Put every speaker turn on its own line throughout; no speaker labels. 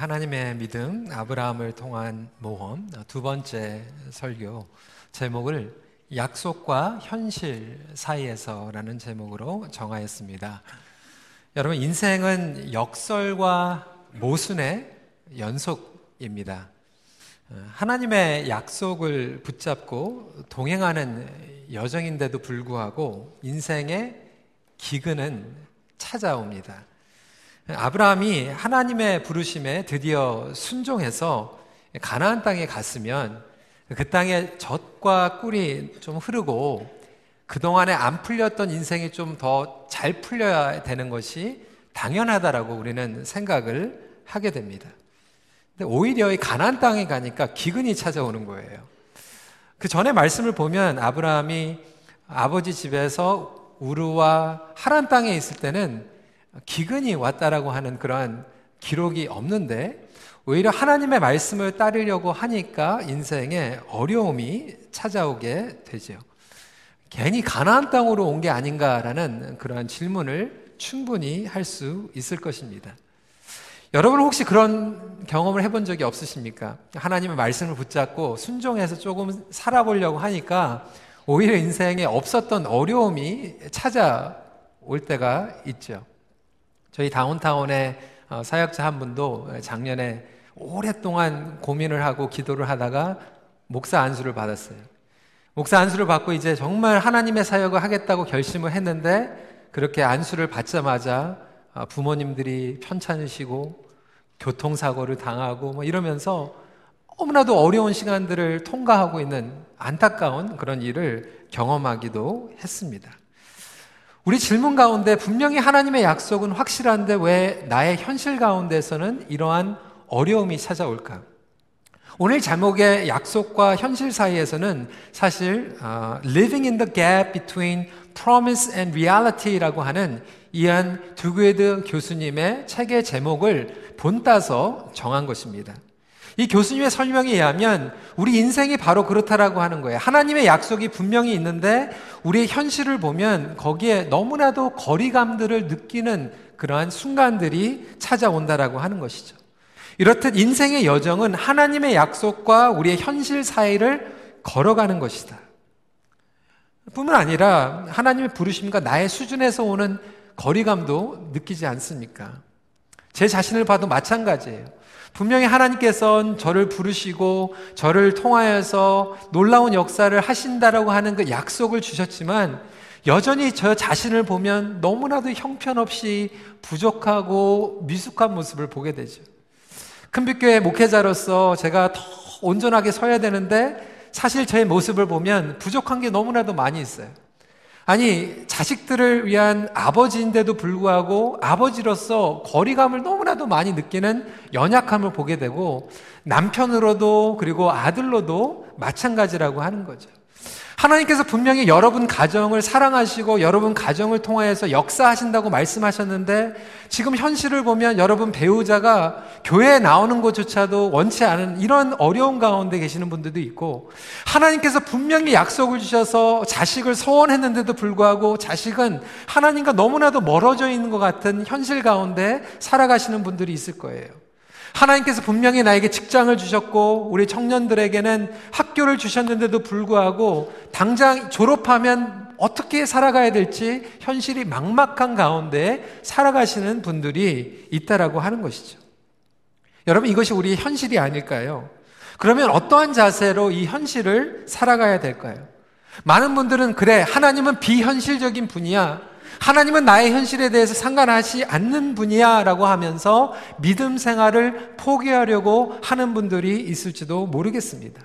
하나님의 믿음 아브라함을 통한 모험 두 번째 설교 제목을 약속과 현실 사이에서라는 제목으로 정하였습니다. 여러분 인생은 역설과 모순의 연속입니다. 하나님의 약속을 붙잡고 동행하는 여정인데도 불구하고 인생의 기근은 찾아옵니다. 아브라함이 하나님의 부르심에 드디어 순종해서 가나안 땅에 갔으면 그 땅에 젖과 꿀이 좀 흐르고 그동안에 안 풀렸던 인생이 좀 더 잘 풀려야 되는 것이 당연하다라고 우리는 생각을 하게 됩니다. 근데 오히려 이 가나안 땅에 가니까 기근이 찾아오는 거예요. 그 전에 말씀을 보면 아브라함이 아버지 집에서 우르와 하란 땅에 있을 때는 기근이 왔다라고 하는 그러한 기록이 없는데 오히려 하나님의 말씀을 따르려고 하니까 인생에 어려움이 찾아오게 되죠. 괜히 가나안 땅으로 온 게 아닌가라는 그러한 질문을 충분히 할 수 있을 것입니다. 여러분 혹시 그런 경험을 해본 적이 없으십니까? 하나님의 말씀을 붙잡고 순종해서 조금 살아보려고 하니까 오히려 인생에 없었던 어려움이 찾아올 때가 있죠. 저희 다운타운의 어, 사역자 한 분도 작년에 오랫동안 고민을 하고 기도를 하다가 목사 안수를 받았어요. 목사 안수를 받고 이제 정말 하나님의 사역을 하겠다고 결심을 했는데 그렇게 안수를 받자마자 어, 부모님들이 편찮으시고 교통사고를 당하고 뭐 이러면서 너무나도 어려운 시간들을 통과하고 있는 안타까운 그런 일을 경험하기도 했습니다. 우리 질문 가운데 분명히 하나님의 약속은 확실한데 왜 나의 현실 가운데서는 이러한 어려움이 찾아올까? 오늘 제목의 약속과 현실 사이에서는 사실 uh, living in the gap between promise and reality라고 하는 이안 두그에드 교수님의 책의 제목을 본따서 정한 것입니다. 이 교수님의 설명에 의하면 우리 인생이 바로 그렇다라고 하는 거예요. 하나님의 약속이 분명히 있는데 우리의 현실을 보면 거기에 너무나도 거리감들을 느끼는 그러한 순간들이 찾아온다라고 하는 것이죠. 이렇듯 인생의 여정은 하나님의 약속과 우리의 현실 사이를 걸어가는 것이다. 뿐만 아니라 하나님의 부르심과 나의 수준에서 오는 거리감도 느끼지 않습니까? 제 자신을 봐도 마찬가지예요. 분명히 하나님께서는 저를 부르시고 저를 통하여서 놀라운 역사를 하신다라고 하는 그 약속을 주셨지만 여전히 저 자신을 보면 너무나도 형편없이 부족하고 미숙한 모습을 보게 되죠. 큰빛교회 목회자로서 제가 더 온전하게 서야 되는데 사실 저의 모습을 보면 부족한 게 너무나도 많이 있어요. 아니, 자식들을 위한 아버지인데도 불구하고 아버지로서 거리감을 너무나도 많이 느끼는 연약함을 보게 되고 남편으로도 그리고 아들로도 마찬가지라고 하는 거죠. 하나님께서 분명히 여러분 가정을 사랑하시고 여러분 가정을 통하여서 역사하신다고 말씀하셨는데 지금 현실을 보면 여러분 배우자가 교회에 나오는 것조차도 원치 않은 이런 어려운 가운데 계시는 분들도 있고 하나님께서 분명히 약속을 주셔서 자식을 소원했는데도 불구하고 자식은 하나님과 너무나도 멀어져 있는 것 같은 현실 가운데 살아가시는 분들이 있을 거예요. 하나님께서 분명히 나에게 직장을 주셨고 우리 청년들에게는 학교를 주셨는데도 불구하고 당장 졸업하면 어떻게 살아가야 될지 현실이 막막한 가운데 살아가시는 분들이 있다라고 하는 것이죠. 여러분 이것이 우리의 현실이 아닐까요? 그러면 어떠한 자세로 이 현실을 살아가야 될까요? 많은 분들은 그래 하나님은 비현실적인 분이야. 하나님은 나의 현실에 대해서 상관하지 않는 분이야 라고 하면서 믿음 생활을 포기하려고 하는 분들이 있을지도 모르겠습니다.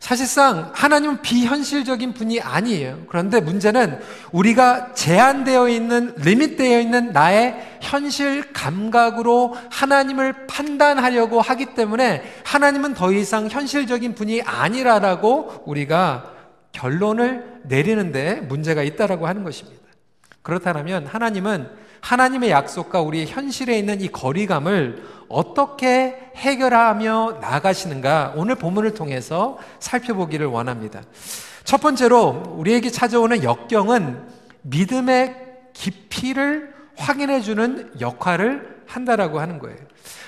사실상 하나님은 비현실적인 분이 아니에요. 그런데 문제는 우리가 제한되어 있는, 리밋되어 있는 나의 현실 감각으로 하나님을 판단하려고 하기 때문에 하나님은 더 이상 현실적인 분이 아니라라고 우리가 결론을 내리는데 문제가 있다라고 하는 것입니다. 그렇다면 하나님은 하나님의 약속과 우리의 현실에 있는 이 거리감을 어떻게 해결하며 나가시는가 오늘 본문을 통해서 살펴보기를 원합니다. 첫 번째로 우리에게 찾아오는 역경은 믿음의 깊이를 확인해 주는 역할을 한다라고 하는 거예요.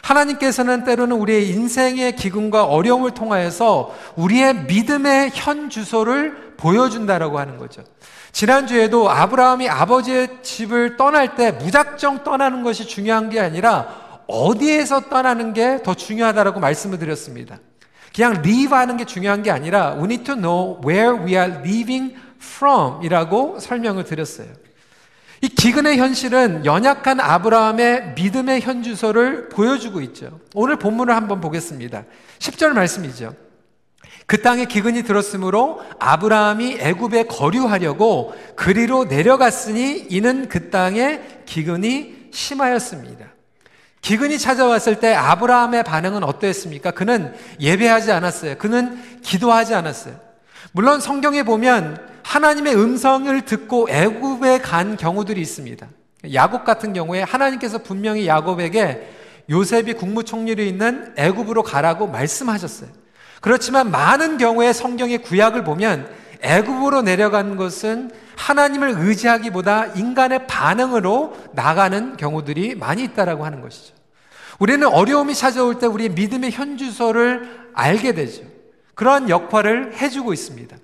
하나님께서는 때로는 우리의 인생의 기근과 어려움을 통하여서 우리의 믿음의 현 주소를 보여준다라고 하는 거죠. 지난주에도 아브라함이 아버지의 집을 떠날 때 무작정 떠나는 것이 중요한 게 아니라 어디에서 떠나는 게 더 중요하다라고 말씀을 드렸습니다. 그냥 leave 하는 게 중요한 게 아니라 we need to know where we are leaving from 이라고 설명을 드렸어요. 이 기근의 현실은 연약한 아브라함의 믿음의 현주소를 보여주고 있죠. 오늘 본문을 한번 보겠습니다. 10절 말씀이죠. 그 땅에 기근이 들었으므로 아브라함이 애굽에 거류하려고 그리로 내려갔으니 이는 그 땅에 기근이 심하였습니다. 기근이 찾아왔을 때 아브라함의 반응은 어떠했습니까? 그는 예배하지 않았어요. 그는 기도하지 않았어요. 물론 성경에 보면 하나님의 음성을 듣고 애굽에 간 경우들이 있습니다. 야곱 같은 경우에 하나님께서 분명히 야곱에게 요셉이 국무총리로 있는 애굽으로 가라고 말씀하셨어요. 그렇지만 많은 경우에 성경의 구약을 보면 애굽으로 내려간 것은 하나님을 의지하기보다 인간의 반응으로 나가는 경우들이 많이 있다라고 하는 것이죠. 우리는 어려움이 찾아올 때 우리의 믿음의 현주소를 알게 되죠. 그러한 역할을 해주고 있습니다.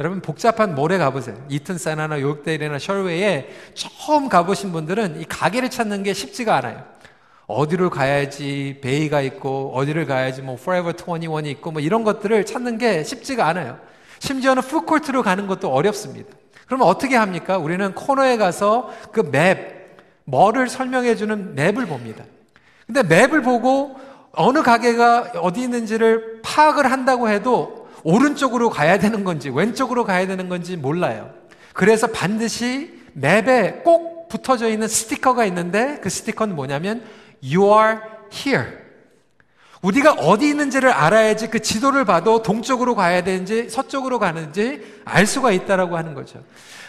여러분 복잡한 모래 가보세요. 이튼사나나 요크데일이나 셜웨이에 처음 가보신 분들은 이 가게를 찾는 게 쉽지가 않아요. 어디로 가야지 베이가 있고 어디를 가야지 뭐 Forever 21이 있고 뭐 이런 것들을 찾는 게 쉽지가 않아요. 심지어는 푸드코트로 가는 것도 어렵습니다. 그러면 어떻게 합니까? 우리는 코너에 가서 그 맵, 뭐를 설명해 주는 맵을 봅니다. 근데 맵을 보고 어느 가게가 어디 있는지를 파악을 한다고 해도 오른쪽으로 가야 되는 건지 왼쪽으로 가야 되는 건지 몰라요. 그래서 반드시 맵에 꼭 붙어져 있는 스티커가 있는데 그 스티커는 뭐냐면 You are here. 우리가 어디 있는지를 알아야지 그 지도를 봐도 동쪽으로 가야 되는지 서쪽으로 가는지 알 수가 있다라고 하는 거죠.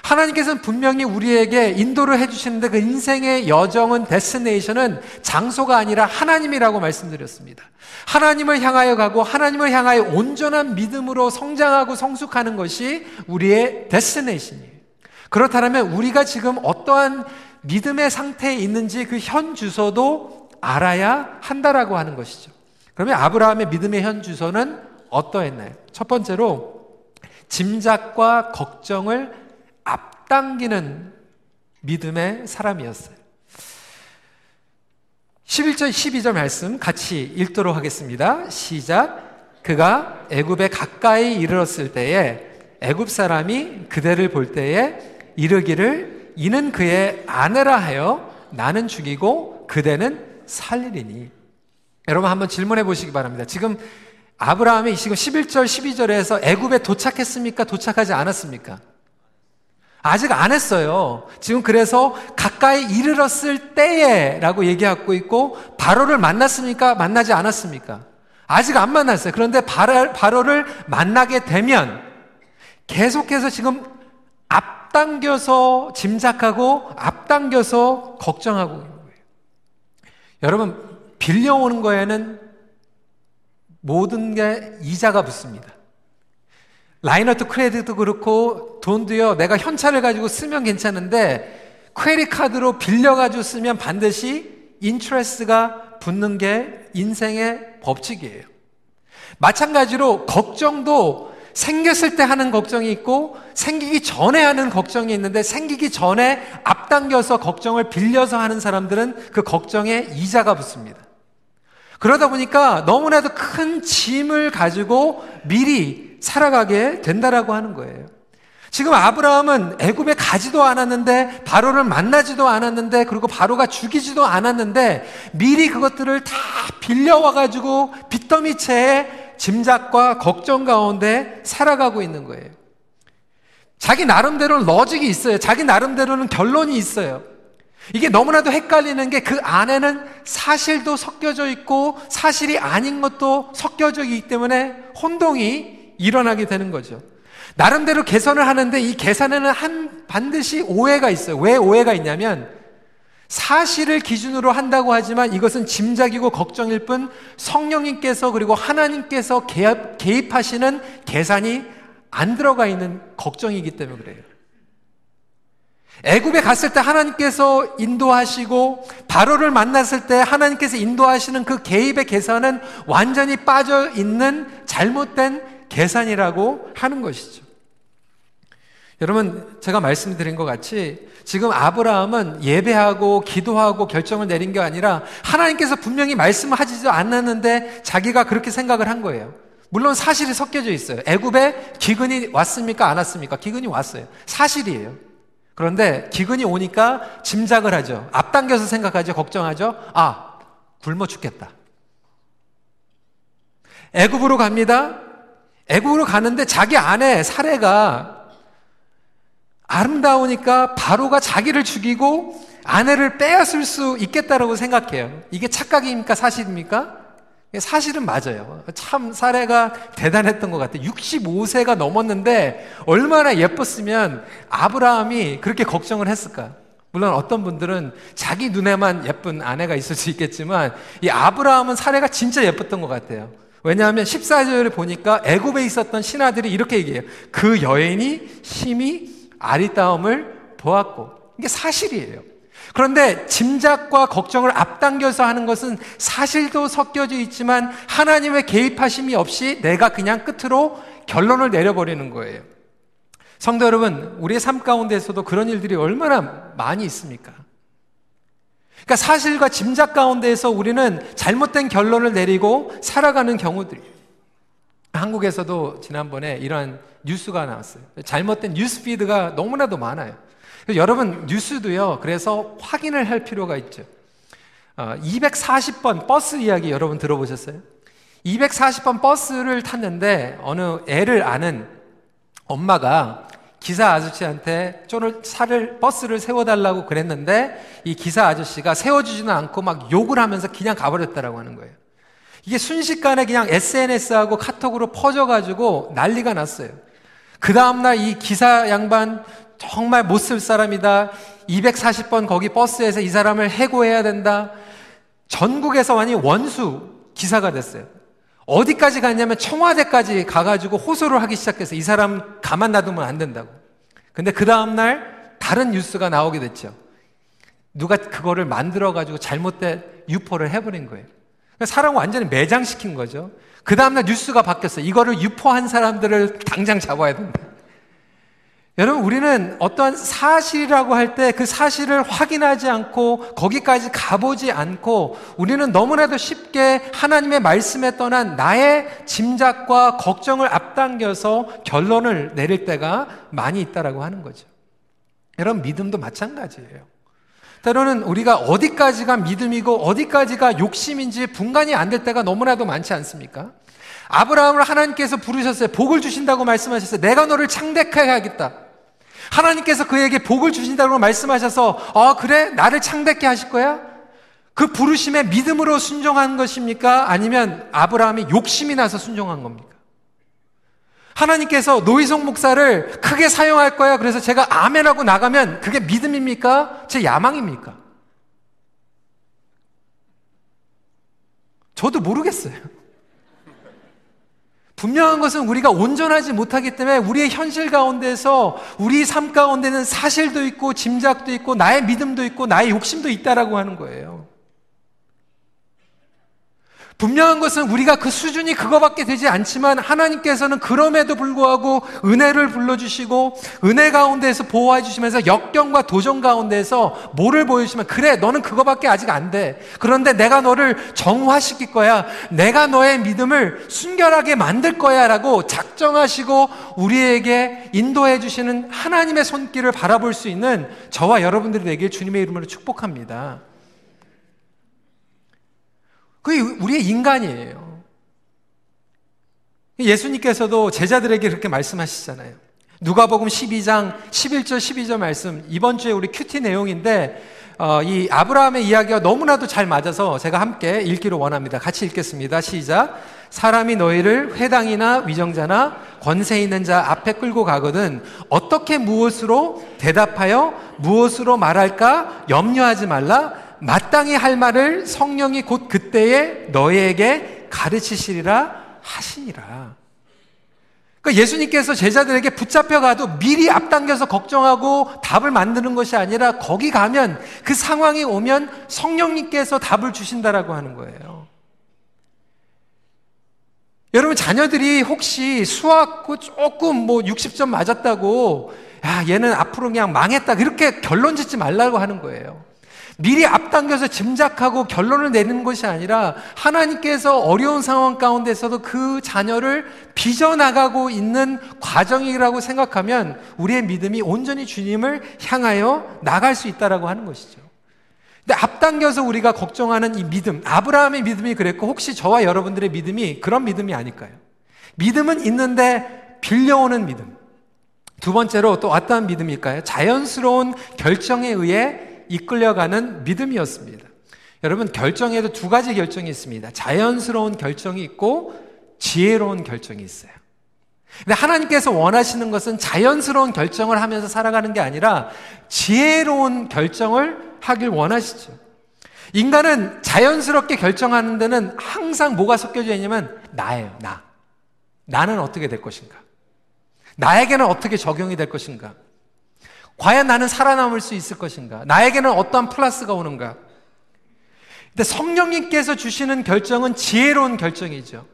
하나님께서는 분명히 우리에게 인도를 해주시는데 그 인생의 여정은 데스네이션은 장소가 아니라 하나님이라고 말씀드렸습니다. 하나님을 향하여 가고 하나님을 향하여 온전한 믿음으로 성장하고 성숙하는 것이 우리의 데스네이션이에요. 그렇다면 우리가 지금 어떠한 믿음의 상태에 있는지 그 현 주소도 알아야 한다라고 하는 것이죠. 그러면 아브라함의 믿음의 현 주소는 어떠했나요? 첫 번째로 짐작과 걱정을 앞당기는 믿음의 사람이었어요. 11절 12절 말씀 같이 읽도록 하겠습니다. 시작. 그가 애굽에 가까이 이르렀을 때에 애굽 사람이 그대를 볼 때에 이르기를 이는 그의 아내라 하여 나는 죽이고 그대는 살리리니 여러분 한번 질문해 보시기 바랍니다. 지금 아브라함이 지금 11절, 12절에서 애굽에 도착했습니까? 도착하지 않았습니까? 아직 안 했어요. 지금 그래서 가까이 이르렀을 때에 라고 얘기하고 있고 바로를 만났습니까? 만나지 않았습니까? 아직 안 만났어요. 그런데 바로, 바로를 만나게 되면 계속해서 지금 앞당겨서 짐작하고 앞당겨서 걱정하고 있는 거예요. 여러분 빌려오는 거에는 모든 게 이자가 붙습니다. line of credit도 그렇고 돈도요 내가 현찰을 가지고 쓰면 괜찮은데 credit card로 빌려 가지고 쓰면 반드시 interest가 붙는 게 인생의 법칙이에요. 마찬가지로 걱정도 생겼을 때 하는 걱정이 있고 생기기 전에 하는 걱정이 있는데 생기기 전에 앞당겨서 걱정을 빌려서 하는 사람들은 그 걱정에 이자가 붙습니다. 그러다 보니까 너무나도 큰 짐을 가지고 미리 살아가게 된다라고 하는 거예요. 지금 아브라함은 애굽에 가지도 않았는데 바로를 만나지도 않았는데 그리고 바로가 죽이지도 않았는데 미리 그것들을 다 빌려와 가지고 빚더미채에 짐작과 걱정 가운데 살아가고 있는 거예요. 자기 나름대로는 러직이 있어요. 자기 나름대로는 결론이 있어요. 이게 너무나도 헷갈리는 게 그 안에는 사실도 섞여져 있고 사실이 아닌 것도 섞여져 있기 때문에 혼동이 일어나게 되는 거죠. 나름대로 계산을 하는데 이 계산에는 한 반드시 오해가 있어요. 왜 오해가 있냐면 사실을 기준으로 한다고 하지만 이것은 짐작이고 걱정일 뿐 성령님께서 그리고 하나님께서 개입, 개입 하시는 계산이 안 들어가 있는 걱정이기 때문에 그래요. 애굽에 갔을 때 하나님께서 인도하시고 바로를 만났을 때 하나님께서 인도하시는 그 개입의 계산은 완전히 빠져 있는 잘못된 계산이라고 하는 것이죠. 여러분, 제가 말씀드린 것 같이 지금 아브라함은 예배하고 기도하고 결정을 내린 게 아니라 하나님께서 분명히 말씀을 하지도 않았는데 자기가 그렇게 생각을 한 거예요. 물론 사실이 섞여져 있어요. 애굽에 기근이 왔습니까? 안 왔습니까? 기근이 왔어요. 사실이에요. 그런데 기근이 오니까 짐작을 하죠. 앞당겨서 생각하죠. 걱정하죠. 아, 굶어 죽겠다. 애굽으로 갑니다. 애굽으로 가는데 자기 아내 사례가 아름다우니까 바로가 자기를 죽이고 아내를 빼앗을 수 있겠다라고 생각해요. 이게 착각입니까? 사실입니까? 사실은 맞아요. 참 사례가 대단했던 것 같아요. 65세가 넘었는데 얼마나 예뻤으면 아브라함이 그렇게 걱정을 했을까? 물론 어떤 분들은 자기 눈에만 예쁜 아내가 있을 수 있겠지만 이 아브라함은 사례가 진짜 예뻤던 것 같아요. 왜냐하면 14절에 보니까 애굽에 있었던 신하들이 이렇게 얘기해요. 그 여인이 심히 아리따움을 보았고 이게 사실이에요. 그런데 짐작과 걱정을 앞당겨서 하는 것은 사실도 섞여져 있지만 하나님의 개입하심이 없이 내가 그냥 끝으로 결론을 내려버리는 거예요. 성도 여러분, 우리의 삶 가운데서도 그런 일들이 얼마나 많이 있습니까? 그러니까 사실과 짐작 가운데에서 우리는 잘못된 결론을 내리고 살아가는 경우들이 한국에서도 지난번에 이러한 뉴스가 나왔어요. 잘못된 news feed가 너무나도 많아요. 여러분 뉴스도요. 그래서 확인을 할 필요가 있죠. 240번 어, 버스 이야기 여러분 들어보셨어요? 240번 버스를 탔는데 어느 애를 아는 엄마가 기사 아저씨한테 쪼를 차를 버스를 세워달라고 그랬는데 이 기사 아저씨가 세워주지는 않고 막 욕을 하면서 그냥 가버렸다라고 하는 거예요. 이게 순식간에 그냥 SNS하고 카톡으로 퍼져가지고 난리가 났어요. 그 다음날 이 기사 양반 정말 못 쓸 사람이다. 240번 거기 버스에서 이 사람을 해고해야 된다. 전국에서 완전 원수 기사가 됐어요. 어디까지 갔냐면 청와대까지 가가지고 호소를 하기 시작해서 이 사람 가만 놔두면 안 된다고. 근데 그 다음날 다른 뉴스가 나오게 됐죠. 누가 그거를 만들어가지고 잘못된 유포를 해버린 거예요. 사람 완전히 매장시킨 거죠. 그 다음날 뉴스가 바뀌었어요. 이거를 유포한 사람들을 당장 잡아야 된다. 여러분, 우리는 어떠한 사실이라고 할 때 그 사실을 확인하지 않고 거기까지 가보지 않고 우리는 너무나도 쉽게 하나님의 말씀에 떠난 나의 짐작과 걱정을 앞당겨서 결론을 내릴 때가 많이 있다라고 하는 거죠. 여러분, 믿음도 마찬가지예요. 때로는 우리가 어디까지가 믿음이고 어디까지가 욕심인지 분간이 안 될 때가 너무나도 많지 않습니까? 아브라함을 하나님께서 부르셨어요. 복을 주신다고 말씀하셨어요. 내가 너를 창대하게 하겠다. 하나님께서 그에게 복을 주신다고 말씀하셔서, 어, 그래? 나를 창대케 하실 거야? 그 부르심에 믿음으로 순종한 것입니까? 아니면 아브라함이 욕심이 나서 순종한 겁니까? 하나님께서 노희성 목사를 크게 사용할 거야. 그래서 제가 아멘하고 나가면 그게 믿음입니까? 제 야망입니까? 저도 모르겠어요. 분명한 것은 우리가 온전하지 못하기 때문에 우리의 현실 가운데서 우리 삶 가운데는 사실도 있고 짐작도 있고 나의 믿음도 있고 나의 욕심도 있다라고 하는 거예요. 분명한 것은 우리가 그 수준이 그거밖에 되지 않지만 하나님께서는 그럼에도 불구하고 은혜를 불러주시고 은혜 가운데에서 보호해 주시면서 역경과 도전 가운데에서 뭐를 보여주시면 그래 너는 그거밖에 아직 안 돼. 그런데 내가 너를 정화시킬 거야. 내가 너의 믿음을 순결하게 만들 거야 라고 작정하시고 우리에게 인도해 주시는 하나님의 손길을 바라볼 수 있는 저와 여러분들이 되길 주님의 이름으로 축복합니다. 그게 우리의 인간이에요. 예수님께서도 제자들에게 그렇게 말씀하시잖아요. 누가복음 12장 11절 12절 말씀 이번 주에 우리 큐티 내용인데 어, 이 아브라함의 이야기가 너무나도 잘 맞아서 제가 함께 읽기를 원합니다. 같이 읽겠습니다. 시작. 사람이 너희를 회당이나 위정자나 권세 있는 자 앞에 끌고 가거든 어떻게 무엇으로 대답하여 무엇으로 말할까 염려하지 말라 마땅히 할 말을 성령이 곧 그때에 너희에게 가르치시리라 하시니라. 그러니까 예수님께서 제자들에게 붙잡혀 가도 미리 앞당겨서 걱정하고 답을 만드는 것이 아니라 거기 가면 그 상황이 오면 성령님께서 답을 주신다라고 하는 거예요. 여러분 자녀들이 혹시 수학 조금 뭐 60점 맞았다고 야 얘는 앞으로 그냥 망했다 그렇게 결론 짓지 말라고 하는 거예요. 미리 앞당겨서 짐작하고 결론을 내는 것이 아니라 하나님께서 어려운 상황 가운데서도 그 자녀를 빚어나가고 있는 과정이라고 생각하면 우리의 믿음이 온전히 주님을 향하여 나갈 수 있다라고 하는 것이죠. 근데 앞당겨서 우리가 걱정하는 이 믿음, 아브라함의 믿음이 그랬고 혹시 저와 여러분들의 믿음이 그런 믿음이 아닐까요? 믿음은 있는데 빌려오는 믿음. 두 번째로 또 어떠한 믿음일까요? 자연스러운 결정에 의해 이끌려가는 믿음이었습니다. 여러분, 결정에도 두 가지 결정이 있습니다. 자연스러운 결정이 있고 지혜로운 결정이 있어요. 근데 하나님께서 원하시는 것은 자연스러운 결정을 하면서 살아가는 게 아니라 지혜로운 결정을 하길 원하시죠. 인간은 자연스럽게 결정하는 데는 항상 뭐가 섞여져 있냐면 나예요, 나. 나는 어떻게 될 것인가? 나에게는 어떻게 적용이 될 것인가? 과연 나는 살아남을 수 있을 것인가? 나에게는 어떠한 플러스가 오는가? 근데 성령님께서 주시는 결정은 지혜로운 결정이죠.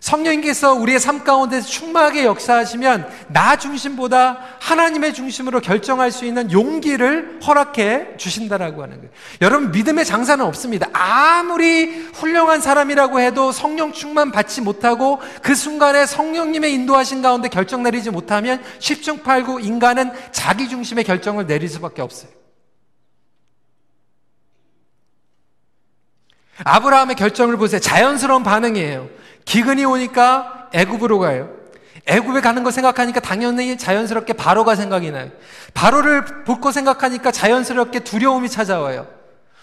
성령님께서 우리의 삶 가운데서 충만하게 역사하시면 나 중심보다 하나님의 중심으로 결정할 수 있는 용기를 허락해 주신다라고 하는 거예요. 여러분 믿음의 장사는 없습니다. 아무리 훌륭한 사람이라고 해도 성령 충만 받지 못하고 그 순간에 성령님의 인도하신 가운데 결정 내리지 못하면 10중 8구 인간은 자기 중심의 결정을 내릴 수밖에 없어요. 아브라함의 결정을 보세요. 자연스러운 반응이에요. 기근이 오니까 애굽으로 가요. 애굽에 가는 거 생각하니까 당연히 자연스럽게 바로가 생각이 나요. 바로를 볼 거 생각하니까 자연스럽게 두려움이 찾아와요.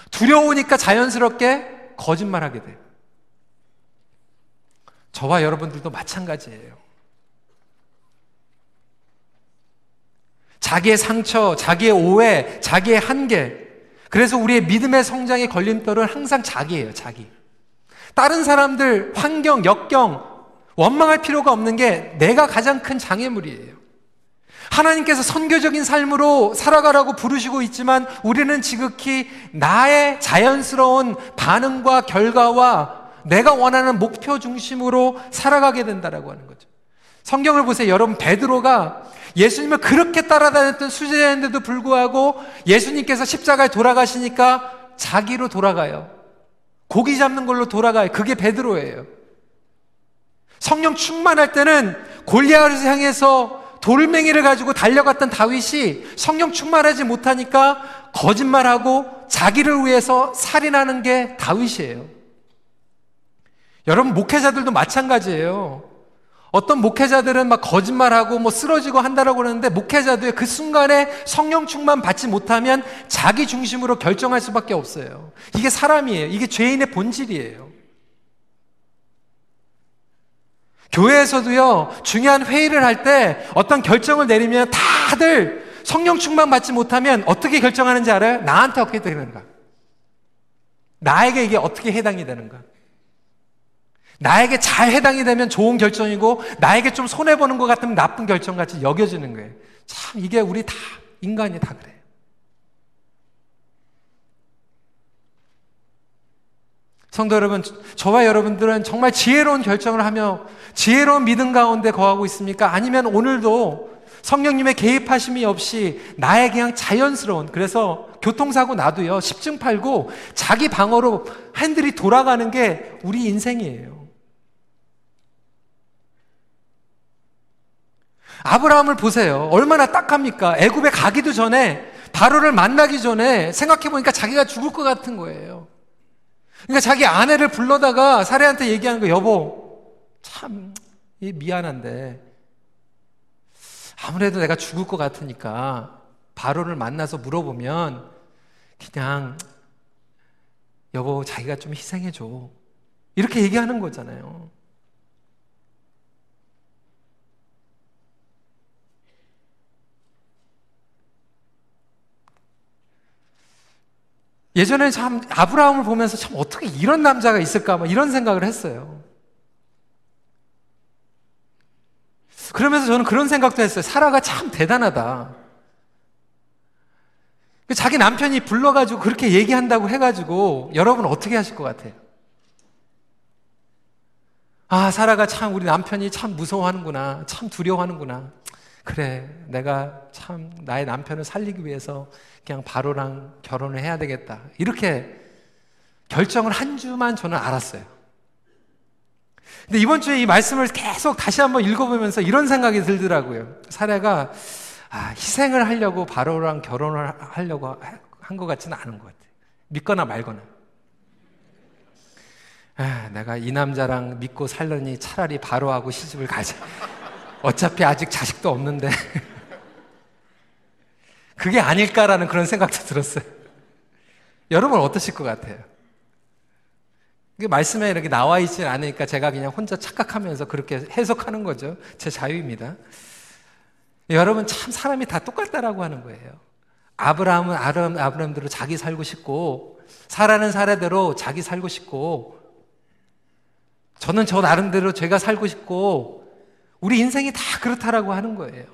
두려우니까 자연스럽게 거짓말하게 돼요. 저와 여러분들도 마찬가지예요. 자기의 상처, 자기의 오해, 자기의 한계. 그래서 우리의 믿음의 성장의 걸림돌은 항상 자기예요, 자기. 다른 사람들, 환경, 역경, 원망할 필요가 없는 게 내가 가장 큰 장애물이에요. 하나님께서 선교적인 삶으로 살아가라고 부르시고 있지만 우리는 지극히 나의 자연스러운 반응과 결과와 내가 원하는 목표 중심으로 살아가게 된다라고 하는 거죠. 성경을 보세요. 여러분 베드로가 예수님을 그렇게 따라다녔던 수제자인데도 불구하고 예수님께서 십자가에 돌아가시니까 자기로 돌아가요. 고기 잡는 걸로 돌아가요. 그게 베드로예요. 성령 충만할 때는 골리앗을 향해서 돌멩이를 가지고 달려갔던 다윗이 성령 충만하지 못하니까 거짓말하고 자기를 위해서 살인하는 게 다윗이에요. 여러분 목회자들도 마찬가지예요. 어떤 목회자들은 막 거짓말하고 뭐 쓰러지고 한다라고 그러는데 목회자도 그 순간에 성령 충만 받지 못하면 자기 중심으로 결정할 수밖에 없어요. 이게 사람이에요. 이게 죄인의 본질이에요. 교회에서도요, 중요한 회의를 할 때 어떤 결정을 내리면 다들 성령 충만 받지 못하면 어떻게 결정하는지 알아요? 나한테 어떻게 되는가? 나에게 이게 어떻게 해당이 되는가? 나에게 잘 해당이 되면 좋은 결정이고 나에게 좀 손해 보는 것 같으면 나쁜 결정 같이 여겨지는 거예요. 참 이게 우리 다 인간이 다 그래요. 성도 여러분, 저와 여러분들은 정말 지혜로운 결정을 하며 지혜로운 믿음 가운데 거하고 있습니까? 아니면 오늘도 성령님의 개입하심이 없이 나의 그냥 자연스러운 그래서 교통사고 나도요 10중 8구 자기 방어로 핸들이 돌아가는 게 우리 인생이에요. 아브라함을 보세요. 얼마나 딱합니까? 애굽에 가기도 전에 바로를 만나기 전에 생각해 보니까 자기가 죽을 것 같은 거예요. 그러니까 자기 아내를 불러다가 사례한테 얘기하는 거 여보 참 미안한데 아무래도 내가 죽을 것 같으니까 바로를 만나서 물어보면 그냥 여보 자기가 좀 희생해 줘 이렇게 얘기하는 거잖아요. 예전에 참 아브라함을 보면서 참 어떻게 이런 남자가 있을까 뭐 이런 생각을 했어요. 그러면서 저는 그런 생각도 했어요. 사라가 참 대단하다. 자기 남편이 불러가지고 그렇게 얘기한다고 해가지고 여러분 어떻게 하실 것 같아요? 아, 사라가 참 우리 남편이 참 무서워하는구나. 참 두려워하는구나. 그래, 내가 참 나의 남편을 살리기 위해서 그냥 바로랑 결혼을 해야 되겠다. 이렇게 결정을 한 주만 저는 알았어요. 근데 이번 주에 이 말씀을 계속 다시 한번 읽어보면서 이런 생각이 들더라고요. 사례가 아, 희생을 하려고 바로랑 결혼을 하려고 한 것 같지는 않은 것 같아요. 믿거나 말거나. 아, 내가 이 남자랑 믿고 살려니 차라리 바로하고 시집을 가자. 어차피 아직 자식도 없는데. 그게 아닐까라는 그런 생각도 들었어요. 여러분 어떠실 것 같아요? 이게 말씀에 이렇게 나와 있지 않으니까 제가 그냥 혼자 착각하면서 그렇게 해석하는 거죠. 제 자유입니다. 여러분 참 사람이 다 똑같다라고 하는 거예요. 아브라함은 아브라함, 아브라함대로 자기 살고 싶고 사라는 사례대로 자기 살고 싶고 저는 저 나름대로 제가 살고 싶고 우리 인생이 다 그렇다라고 하는 거예요.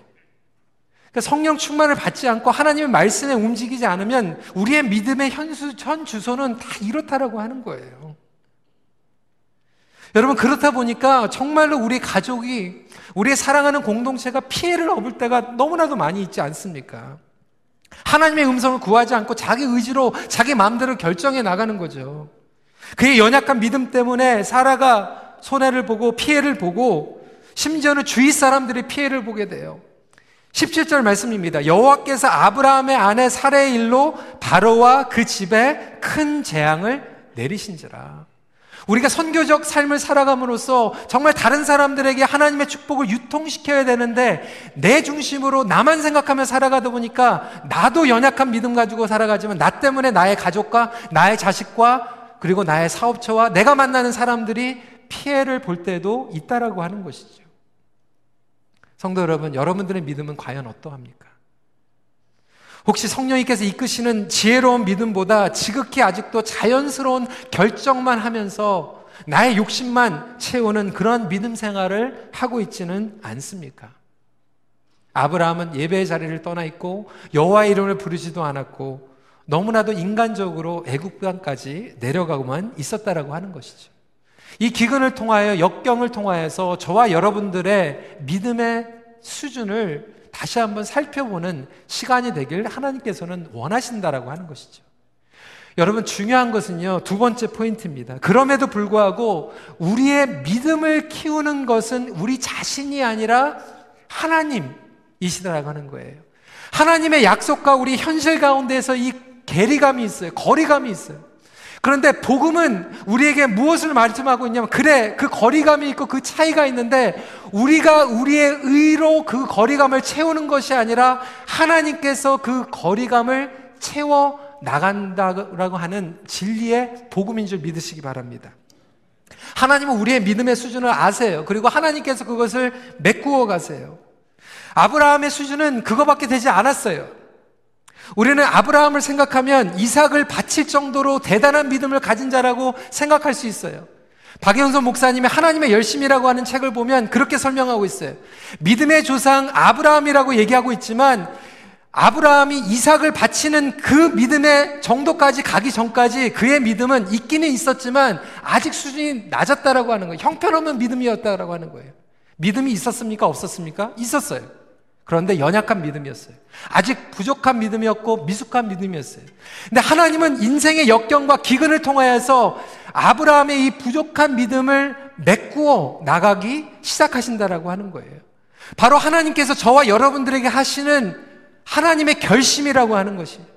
그러니까 성령 충만을 받지 않고 하나님의 말씀에 움직이지 않으면 우리의 믿음의 현수, 현 주소는 다 이렇다라고 하는 거예요. 여러분 그렇다 보니까 정말로 우리 가족이 우리의 사랑하는 공동체가 피해를 업을 때가 너무나도 많이 있지 않습니까? 하나님의 음성을 구하지 않고 자기 의지로 자기 마음대로 결정해 나가는 거죠. 그의 연약한 믿음 때문에 사라가 손해를 보고 피해를 보고 심지어는 주위 사람들이 피해를 보게 돼요. 17절 말씀입니다. 여호와께서 아브라함의 아내 사례의 일로 바로와 그 집에 큰 재앙을 내리신지라. 우리가 선교적 삶을 살아감으로써 정말 다른 사람들에게 하나님의 축복을 유통시켜야 되는데 내 중심으로 나만 생각하며 살아가다 보니까 나도 연약한 믿음 가지고 살아가지만 나 때문에 나의 가족과 나의 자식과 그리고 나의 사업처와 내가 만나는 사람들이 피해를 볼 때도 있다라고 하는 것이죠. 성도 여러분, 여러분들의 믿음은 과연 어떠합니까? 혹시 성령님께서 이끄시는 지혜로운 믿음보다 지극히 아직도 자연스러운 결정만 하면서 나의 욕심만 채우는 그런 믿음 생활을 하고 있지는 않습니까? 아브라함은 예배의 자리를 떠나 있고 여호와의 이름을 부르지도 않았고 너무나도 인간적으로 애국 땅까지 내려가고만 있었다라고 하는 것이죠. 이 기근을 통하여 역경을 통하여서 저와 여러분들의 믿음의 수준을 다시 한번 살펴보는 시간이 되길 하나님께서는 원하신다라고 하는 것이죠. 여러분 중요한 것은요 두 번째 포인트입니다. 그럼에도 불구하고 우리의 믿음을 키우는 것은 우리 자신이 아니라 하나님이시다라고 하는 거예요. 하나님의 약속과 우리 현실 가운데서 이 괴리감이 있어요. 거리감이 있어요. 그런데 복음은 우리에게 무엇을 말씀하고 있냐면 그래 그 거리감이 있고 그 차이가 있는데 우리가 우리의 의로 그 거리감을 채우는 것이 아니라 하나님께서 그 거리감을 채워 나간다라고 하는 진리의 복음인 줄 믿으시기 바랍니다. 하나님은 우리의 믿음의 수준을 아세요. 그리고 하나님께서 그것을 메꾸어 가세요. 아브라함의 수준은 그거밖에 되지 않았어요. 우리는 아브라함을 생각하면 이삭을 바칠 정도로 대단한 믿음을 가진 자라고 생각할 수 있어요. 박영선 목사님이 하나님의 열심이라고 하는 책을 보면 그렇게 설명하고 있어요. 믿음의 조상 아브라함이라고 얘기하고 있지만 아브라함이 이삭을 바치는 그 믿음의 정도까지 가기 전까지 그의 믿음은 있기는 있었지만 아직 수준이 낮았다라고 하는 거예요. 형편없는 믿음이었다라고 하는 거예요. 믿음이 있었습니까? 없었습니까? 있었어요. 그런데 연약한 믿음이었어요. 아직 부족한 믿음이었고 미숙한 믿음이었어요. 근데 하나님은 인생의 역경과 기근을 통하여서 아브라함의 이 부족한 믿음을 메꾸어 나가기 시작하신다라고 하는 거예요. 바로 하나님께서 저와 여러분들에게 하시는 하나님의 결심이라고 하는 것입니다.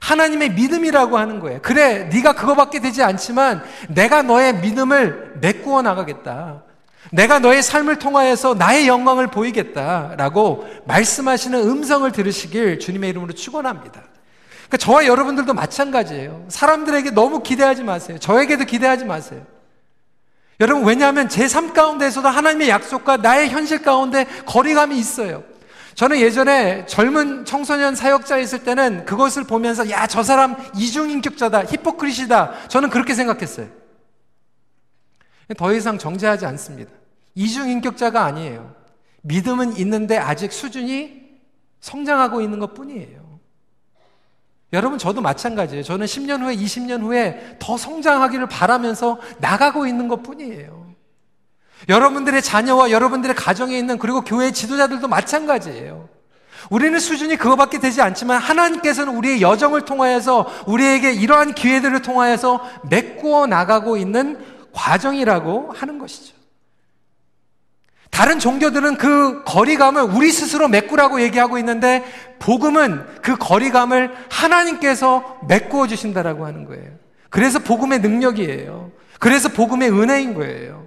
하나님의 믿음이라고 하는 거예요. 그래, 네가 그거밖에 되지 않지만 내가 너의 믿음을 메꾸어 나가겠다. 내가 너의 삶을 통하여서 나의 영광을 보이겠다라고 말씀하시는 음성을 들으시길 주님의 이름으로 축원합니다. 그러니까 저와 여러분들도 마찬가지예요. 사람들에게 너무 기대하지 마세요. 저에게도 기대하지 마세요. 여러분 왜냐하면 제 삶 가운데서도 하나님의 약속과 나의 현실 가운데 거리감이 있어요. 저는 예전에 젊은 청소년 사역자 있을 때는 그것을 보면서 야 저 사람 이중인격자다 히포크리시다 저는 그렇게 생각했어요. 더 이상 정죄하지 않습니다. 이중인격자가 아니에요. 믿음은 있는데 아직 수준이 성장하고 있는 것 뿐이에요. 여러분, 저도 마찬가지예요. 저는 10년 후에, 20년 후에 더 성장하기를 바라면서 나가고 있는 것 뿐이에요. 여러분들의 자녀와 여러분들의 가정에 있는 그리고 교회 지도자들도 마찬가지예요. 우리는 수준이 그거밖에 되지 않지만 하나님께서는 우리의 여정을 통하여서 우리에게 이러한 기회들을 통하여서 메꾸어 나가고 있는 과정이라고 하는 것이죠. 다른 종교들은 그 거리감을 우리 스스로 메꾸라고 얘기하고 있는데 복음은 그 거리감을 하나님께서 메꾸어 주신다라고 하는 거예요. 그래서 복음의 능력이에요. 그래서 복음의 은혜인 거예요.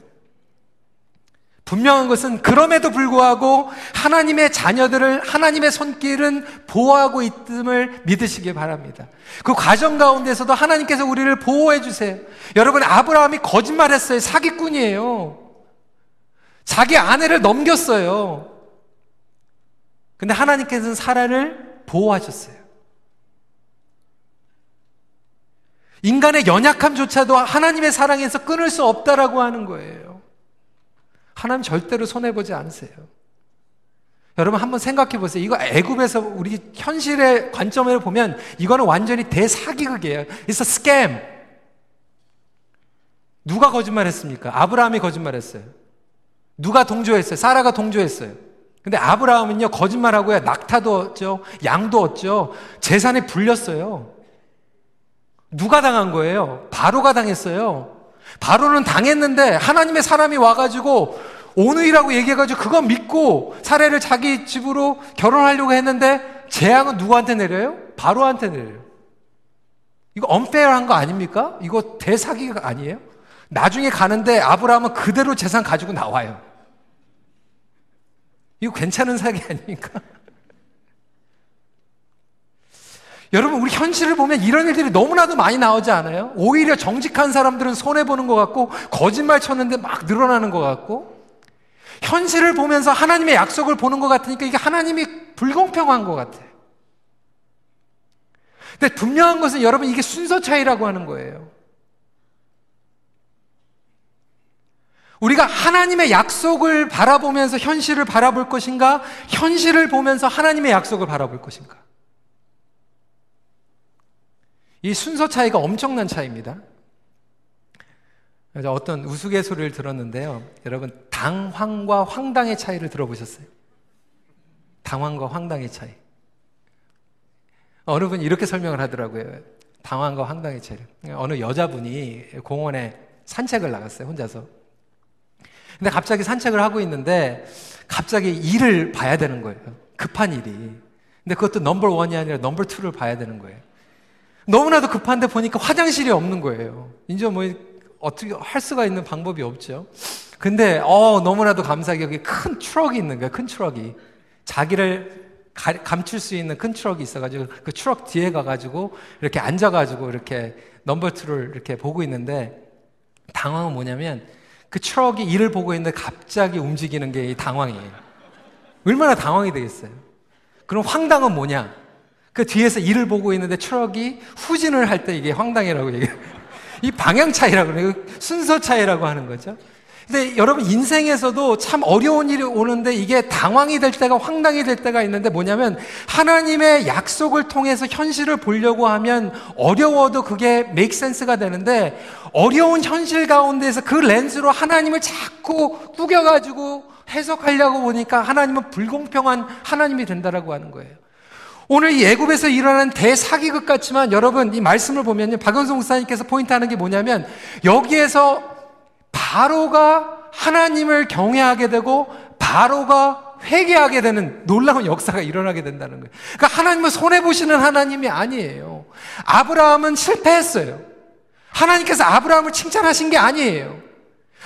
분명한 것은 그럼에도 불구하고 하나님의 자녀들을 하나님의 손길은 보호하고 있음을 믿으시기 바랍니다. 그 과정 가운데서도 하나님께서 우리를 보호해 주세요. 여러분, 아브라함이 거짓말했어요. 사기꾼이에요. 자기 아내를 넘겼어요. 근데 하나님께서는 사라를 보호하셨어요. 인간의 연약함조차도 하나님의 사랑에서 끊을 수 없다라고 하는 거예요. 하나님 절대로 손해보지 않으세요. 여러분 한번 생각해 보세요. 이거 애굽에서 우리 현실의 관점으로 보면 이거는 완전히 대사기극이에요. It's a scam. 누가 거짓말했습니까? 아브라함이 거짓말했어요. 누가 동조했어요? 사라가 동조했어요. 근데 아브라함은요, 거짓말하고요, 낙타도 얻죠, 양도 얻죠, 재산이 불렸어요. 누가 당한 거예요? 바로가 당했어요. 바로는 당했는데 하나님의 사람이 와가지고 오늘이라고 얘기해가지고 그거 믿고 사례를 자기 집으로 결혼하려고 했는데 재앙은 누구한테 내려요? 바로한테 내려요. 이거 언페어한 거 아닙니까? 이거 대사기가 아니에요? 나중에 가는데 아브라함은 그대로 재산 가지고 나와요. 이거 괜찮은 사기 아닙니까? 여러분, 우리 현실을 보면 이런 일들이 너무나도 많이 나오지 않아요? 오히려 정직한 사람들은 손해보는 것 같고, 거짓말 쳤는데 막 늘어나는 것 같고, 현실을 보면서 하나님의 약속을 보는 것 같으니까 이게 하나님이 불공평한 것 같아요. 근데 분명한 것은 여러분 이게 순서 차이라고 하는 거예요. 우리가 하나님의 약속을 바라보면서 현실을 바라볼 것인가? 현실을 보면서 하나님의 약속을 바라볼 것인가? 이 순서 차이가 엄청난 차이입니다. 어떤 우스갯소리를 들었는데요. 여러분, 당황과 황당의 차이를 들어보셨어요? 당황과 황당의 차이. 어느 분이 이렇게 설명을 하더라고요. 당황과 황당의 차이. 어느 여자분이 공원에 산책을 나갔어요, 혼자서. 근데 갑자기 산책을 하고 있는데 갑자기 일을 봐야 되는 거예요. 급한 일이. 근데 그것도 넘버 원이 아니라 넘버 투를 봐야 되는 거예요. 너무나도 급한데 보니까 화장실이 없는 거예요. 이제 뭐 어떻게 할 수가 있는 방법이 없죠. 근데 어 너무나도 감사하게 여기 큰 트럭이 있는 거예요. 큰 트럭이 자기를 가, 감출 수 있는 큰 트럭이 있어가지고 그 트럭 뒤에 가가지고 이렇게 앉아가지고 이렇게 number two를 이렇게 보고 있는데 당황은 뭐냐면 그 트럭이 일을 보고 있는데 갑자기 움직이는 게 당황이에요. 얼마나 당황이 되겠어요? 그럼 황당은 뭐냐? 그 뒤에서 일을 보고 있는데 트럭이 후진을 할 때 이게 황당이라고 얘기해요. 이 방향 차이라고 그래요. 순서 차이라고 하는 거죠. 근데 여러분 인생에서도 참 어려운 일이 오는데 이게 당황이 될 때가 황당이 될 때가 있는데 뭐냐면 하나님의 약속을 통해서 현실을 보려고 하면 어려워도 그게 make sense가 되는데 어려운 현실 가운데서 그 렌즈로 하나님을 자꾸 꾸겨가지고 해석하려고 보니까 하나님은 불공평한 하나님이 된다라고 하는 거예요. 오늘 이 애굽에서 일어나는 대사기극 같지만 여러분 이 말씀을 보면요. 박원성 목사님께서 포인트 하는 게 뭐냐면 여기에서 바로가 하나님을 경외하게 되고 바로가 회개하게 되는 놀라운 역사가 일어나게 된다는 거예요. 그러니까 하나님은 손해 보시는 하나님이 아니에요. 아브라함은 실패했어요. 하나님께서 아브라함을 칭찬하신 게 아니에요.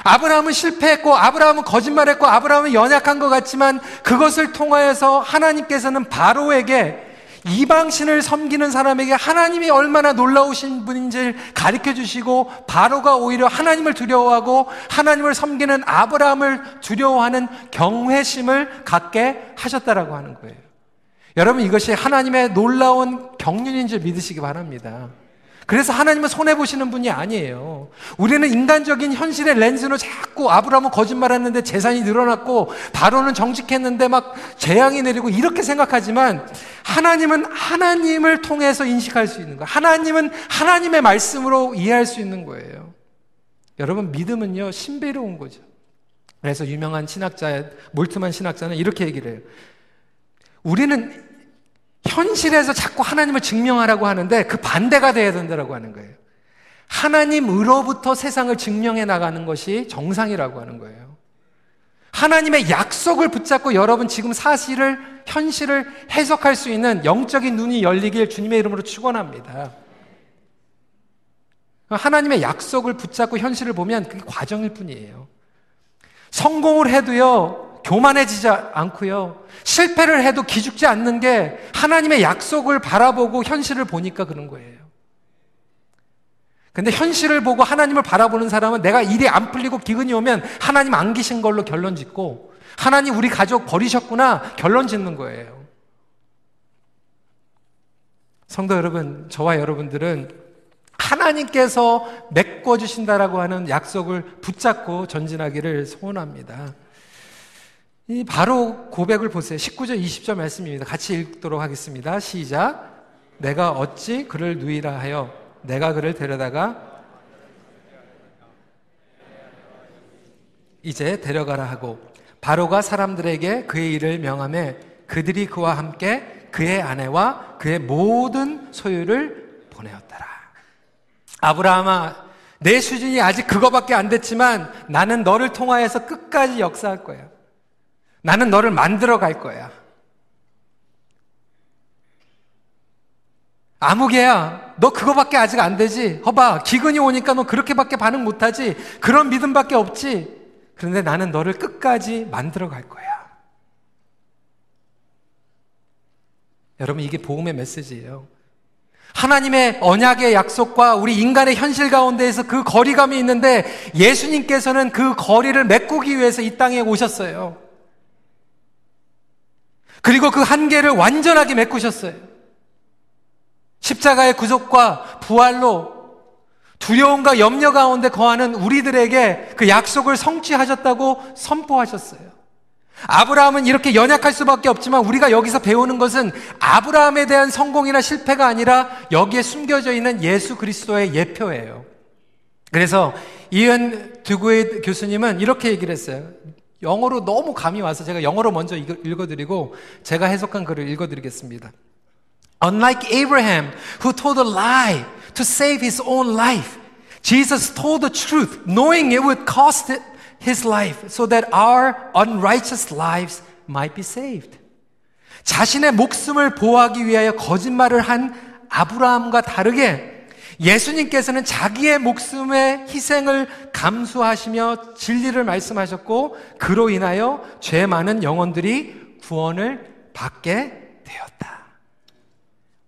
아브라함은 실패했고 아브라함은 거짓말했고 아브라함은 연약한 것 같지만 그것을 통하여서 하나님께서는 바로에게 이방신을 섬기는 사람에게 하나님이 얼마나 놀라우신 분인지를 가르쳐 주시고 바로가 오히려 하나님을 두려워하고 하나님을 섬기는 아브라함을 두려워하는 경외심을 갖게 하셨다라고 하는 거예요. 여러분 이것이 하나님의 놀라운 경륜인 줄 믿으시기 바랍니다. 그래서 하나님은 손해보시는 분이 아니에요. 우리는 인간적인 현실의 렌즈로 자꾸 아브라함은 거짓말했는데 재산이 늘어났고 바로는 정직했는데 막 재앙이 내리고 이렇게 생각하지만 하나님은 하나님을 통해서 인식할 수 있는 거예요. 하나님은 하나님의 말씀으로 이해할 수 있는 거예요. 여러분 믿음은요 신비로운 거죠. 그래서 유명한 신학자 몰트만 신학자는 이렇게 얘기를 해요. 우리는 현실에서 자꾸 하나님을 증명하라고 하는데 그 반대가 돼야 된다고 하는 거예요. 하나님으로부터 세상을 증명해 나가는 것이 정상이라고 하는 거예요. 하나님의 약속을 붙잡고 여러분 지금 사실을, 현실을 해석할 수 있는 영적인 눈이 열리길 주님의 이름으로 축원합니다. 하나님의 약속을 붙잡고 현실을 보면 그게 과정일 뿐이에요. 성공을 해도요, 교만해지지 않고요. 실패를 해도 기죽지 않는 게 하나님의 약속을 바라보고 현실을 보니까 그런 거예요. 근데 현실을 보고 하나님을 바라보는 사람은 내가 일이 안 풀리고 기근이 오면 하나님 안 계신 걸로 결론 짓고 하나님 우리 가족 버리셨구나 결론 짓는 거예요. 성도 여러분, 저와 여러분들은 하나님께서 메꿔주신다라고 하는 약속을 붙잡고 전진하기를 소원합니다. 이 바로 고백을 보세요. 19절 20절 말씀입니다. 같이 읽도록 하겠습니다. 시작. 내가 어찌 그를 누이라 하여 내가 그를 데려다가 이제 데려가라 하고 바로가 사람들에게 그의 일을 명함에 그들이 그와 함께 그의 아내와 그의 모든 소유를 보내었더라. 아브라함아, 내 수준이 아직 그거밖에 안 됐지만 나는 너를 통하여서 끝까지 역사할 거야. 나는 너를 만들어 갈 거야. 아무개야, 너 그거밖에 아직 안 되지. 허봐, 기근이 오니까 너 그렇게밖에 반응 못하지. 그런 믿음밖에 없지. 그런데 나는 너를 끝까지 만들어 갈 거야. 여러분, 이게 복음의 메시지예요. 하나님의 언약의 약속과 우리 인간의 현실 가운데에서 그 거리감이 있는데 예수님께서는 그 거리를 메꾸기 위해서 이 땅에 오셨어요. 그리고 그 한계를 완전하게 메꾸셨어요. 십자가의 구속과 부활로 두려움과 염려 가운데 거하는 우리들에게 그 약속을 성취하셨다고 선포하셨어요. 아브라함은 이렇게 연약할 수밖에 없지만 우리가 여기서 배우는 것은 아브라함에 대한 성공이나 실패가 아니라 여기에 숨겨져 있는 예수 그리스도의 예표예요. 그래서 이은 드구의 교수님은 이렇게 얘기를 했어요. 영어로 너무 감이 와서 제가 영어로 먼저 읽어드리고 제가 해석한 글을 읽어드리겠습니다. Unlike Abraham, who told a lie to save his own life, Jesus told the truth, knowing it would cost his life, so that our unrighteous lives might be saved. 자신의 목숨을 보호하기 위하여 거짓말을 한 아브라함과 다르게 예수님께서는 자기의 목숨의 희생을 감수하시며 진리를 말씀하셨고 그로 인하여 죄 많은 영혼들이 구원을 받게 되었다.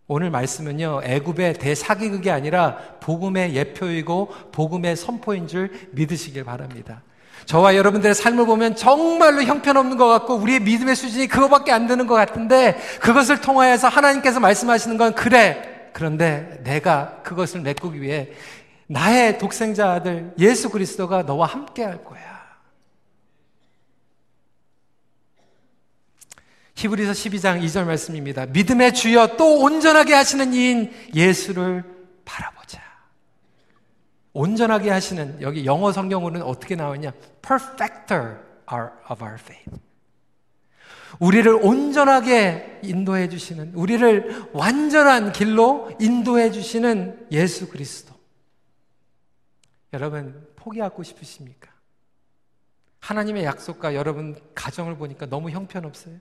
오늘 말씀은요, 애굽의 대사기극이 아니라 복음의 예표이고 복음의 선포인 줄 믿으시길 바랍니다. 저와 여러분들의 삶을 보면 정말로 형편없는 것 같고 우리의 믿음의 수준이 그거밖에 안 되는 것 같은데 그것을 통하여서 하나님께서 말씀하시는 건 그래. 그런데 내가 그것을 메꾸기 위해 나의 독생자 아들 예수 그리스도가 너와 함께 할 거야. 히브리서 12장 2절 말씀입니다. 믿음의 주여 또 온전하게 하시는 이인 예수를 바라보자. 온전하게 하시는 여기 영어 성경으로는 어떻게 나오냐? perfecter of our faith. 우리를 온전하게 인도해 주시는, 우리를 완전한 길로 인도해 주시는 예수 그리스도. 여러분, 포기하고 싶으십니까? 하나님의 약속과 여러분 가정을 보니까 너무 형편없어요.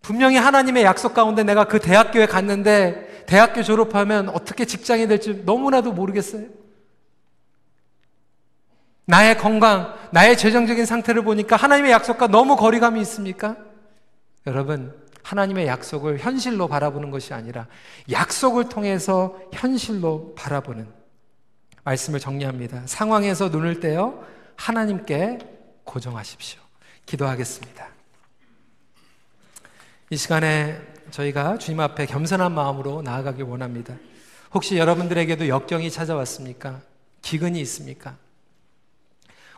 분명히 하나님의 약속 가운데 내가 그 대학교에 갔는데 대학교 졸업하면 어떻게 직장이 될지 너무나도 모르겠어요. 나의 건강, 나의 재정적인 상태를 보니까 하나님의 약속과 너무 거리감이 있습니까? 여러분, 하나님의 약속을 현실로 바라보는 것이 아니라 약속을 통해서 현실로 바라보는 말씀을 정리합니다. 상황에서 눈을 떼어 하나님께 고정하십시오. 기도하겠습니다. 이 시간에 저희가 주님 앞에 겸손한 마음으로 나아가길 원합니다. 혹시 여러분들에게도 역경이 찾아왔습니까? 기근이 있습니까?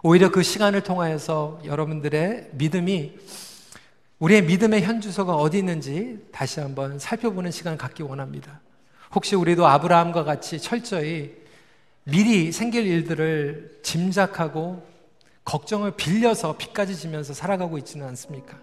오히려 그 시간을 통하여서 여러분들의 믿음이 우리의 믿음의 현주소가 어디 있는지 다시 한번 살펴보는 시간 갖기 원합니다. 혹시 우리도 아브라함과 같이 철저히 미리 생길 일들을 짐작하고 걱정을 빌려서 피까지 지면서 살아가고 있지는 않습니까?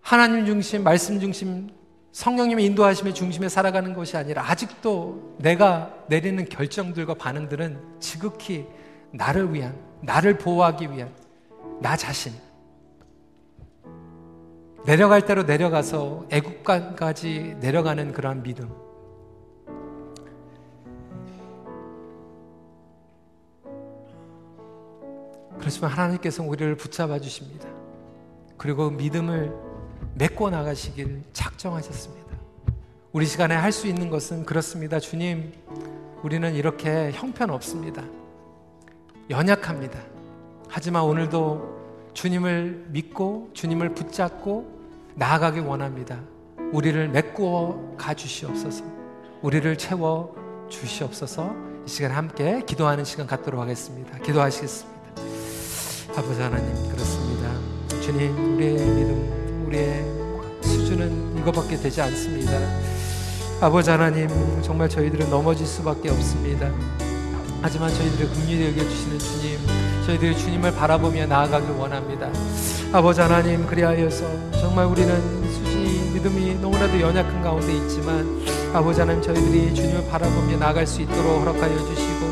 하나님 중심, 말씀 중심, 성령님의 인도하심의 중심에 살아가는 것이 아니라 아직도 내가 내리는 결정들과 반응들은 지극히 나를 위한, 나를 보호하기 위한 나 자신. 내려갈 대로 내려가서 애국까지 내려가는 그러한 믿음. 그렇지만 하나님께서 우리를 붙잡아 주십니다. 그리고 믿음을 메꿔 나가시길 작정하셨습니다. 우리 시간에 할 수 있는 것은 그렇습니다. 주님, 우리는 이렇게 형편 없습니다. 연약합니다. 하지만 오늘도 주님을 믿고 주님을 붙잡고 나아가기 원합니다. 우리를 메꾸어 가 주시옵소서. 우리를 채워 주시옵소서. 이 시간 함께 기도하는 시간 갖도록 하겠습니다. 기도하시겠습니다. 아버지 하나님, 그렇습니다. 주님, 우리의 믿음 우리의 수준은 이거밖에 되지 않습니다. 아버지 하나님, 정말 저희들은 넘어질 수밖에 없습니다. 하지만 저희들의 긍휼히 여겨주시는 주님, 저희들이 주님을 바라보며 나아가길 원합니다. 아버지 하나님, 그리하여서 정말 우리는 수지 믿음이 너무나도 연약한 가운데 있지만 아버지 하나님 저희들이 주님을 바라보며 나아갈 수 있도록 허락하여 주시고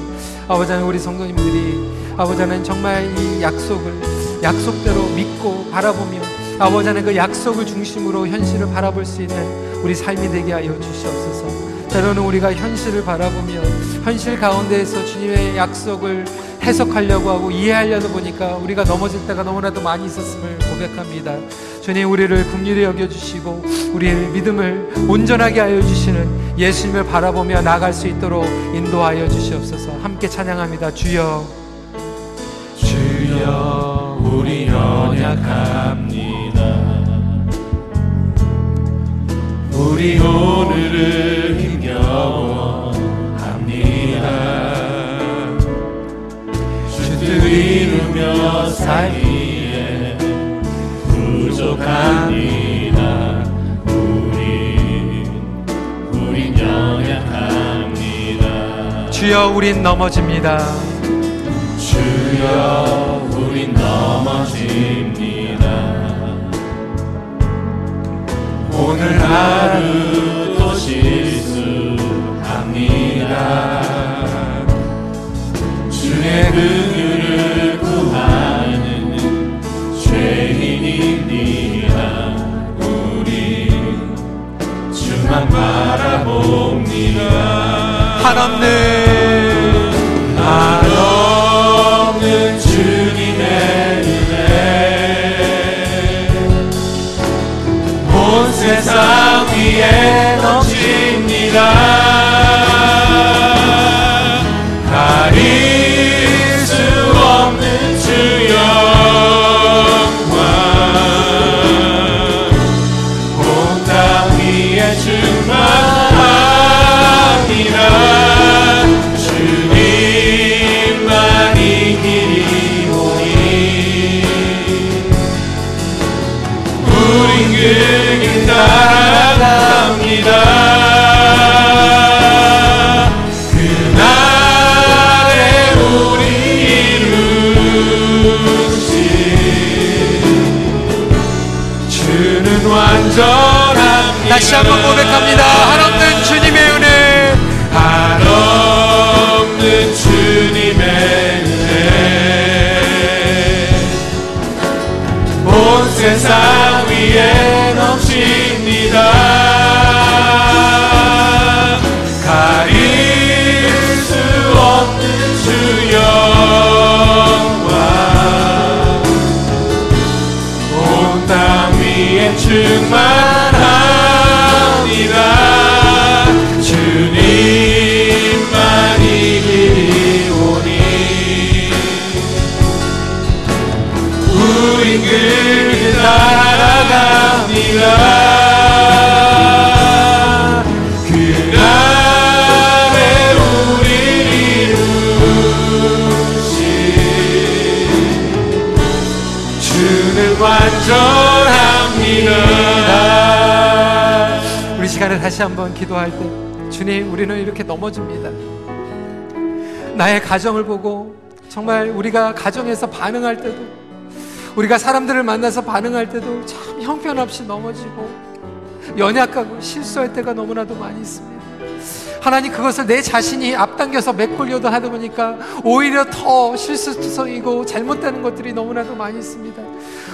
아버지 하나님 우리 성도님들이 아버지 하나님 정말 이 약속을 약속대로 믿고 바라보며 아버지 하나님 그 약속을 중심으로 현실을 바라볼 수 있는 우리 삶이 되게 하여 주시옵소서. 때로는 우리가 현실을 바라보며 현실 가운데에서 주님의 약속을 해석하려고 하고 이해하려다 보니까 우리가 넘어질 때가 너무나도 많이 있었음을 고백합니다. 주님 우리를 긍휼히 여겨 주시고 우리의 믿음을 온전하게 하여 주시는 예수님을 바라보며 나갈 수 있도록 인도하여 주시옵소서. 함께 찬양합니다. 주여
주여 우리 연약합니다. 우리 오늘을 힘겨워합니다. 주뜻 이루며 살기에 부족합니다. 우린 우린 연약합니다.
주여 우린 넘어집니다.
주여 우린 넘어집니다 오늘 하루도 실수합니다. 주의 긍휼을 구하는 죄인입니다 우리. 주만 바라봅니다.
한없는
세상 위에
한번 고백합니다. 한없는 주님의 은혜.
한없는 주님의 은혜. 온 세상 위에 넘칩니다. 가릴
한번 기도할 때 주님 우리는 이렇게 넘어집니다. 나의 가정을 보고 정말 우리가 가정에서 반응할 때도 우리가 사람들을 만나서 반응할 때도 참 형편없이 넘어지고 연약하고 실수할 때가 너무나도 많이 있습니다. 하나님 그것을 내 자신이 앞당겨서 메꾸려도 하다 보니까 오히려 더 실수성이고 잘못되는 것들이 너무나도 많이 있습니다.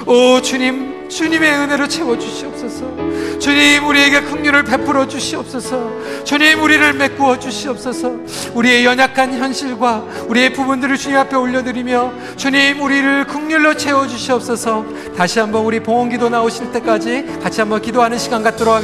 오 주님 주님의 은혜로 채워 주시옵소서. 주님 우리에게 긍휼을 베풀어 주시옵소서. 주님 우리를 메꾸어 주시옵소서. 우리의 연약한 현실과 우리의 부분들을 주님 앞에 올려드리며 주님 우리를 긍휼로 채워 주시옵소서. 다시 한번 우리 봉헌기도 나오실 때까지 같이 한번 기도하는 시간 갖도록 하겠습니다.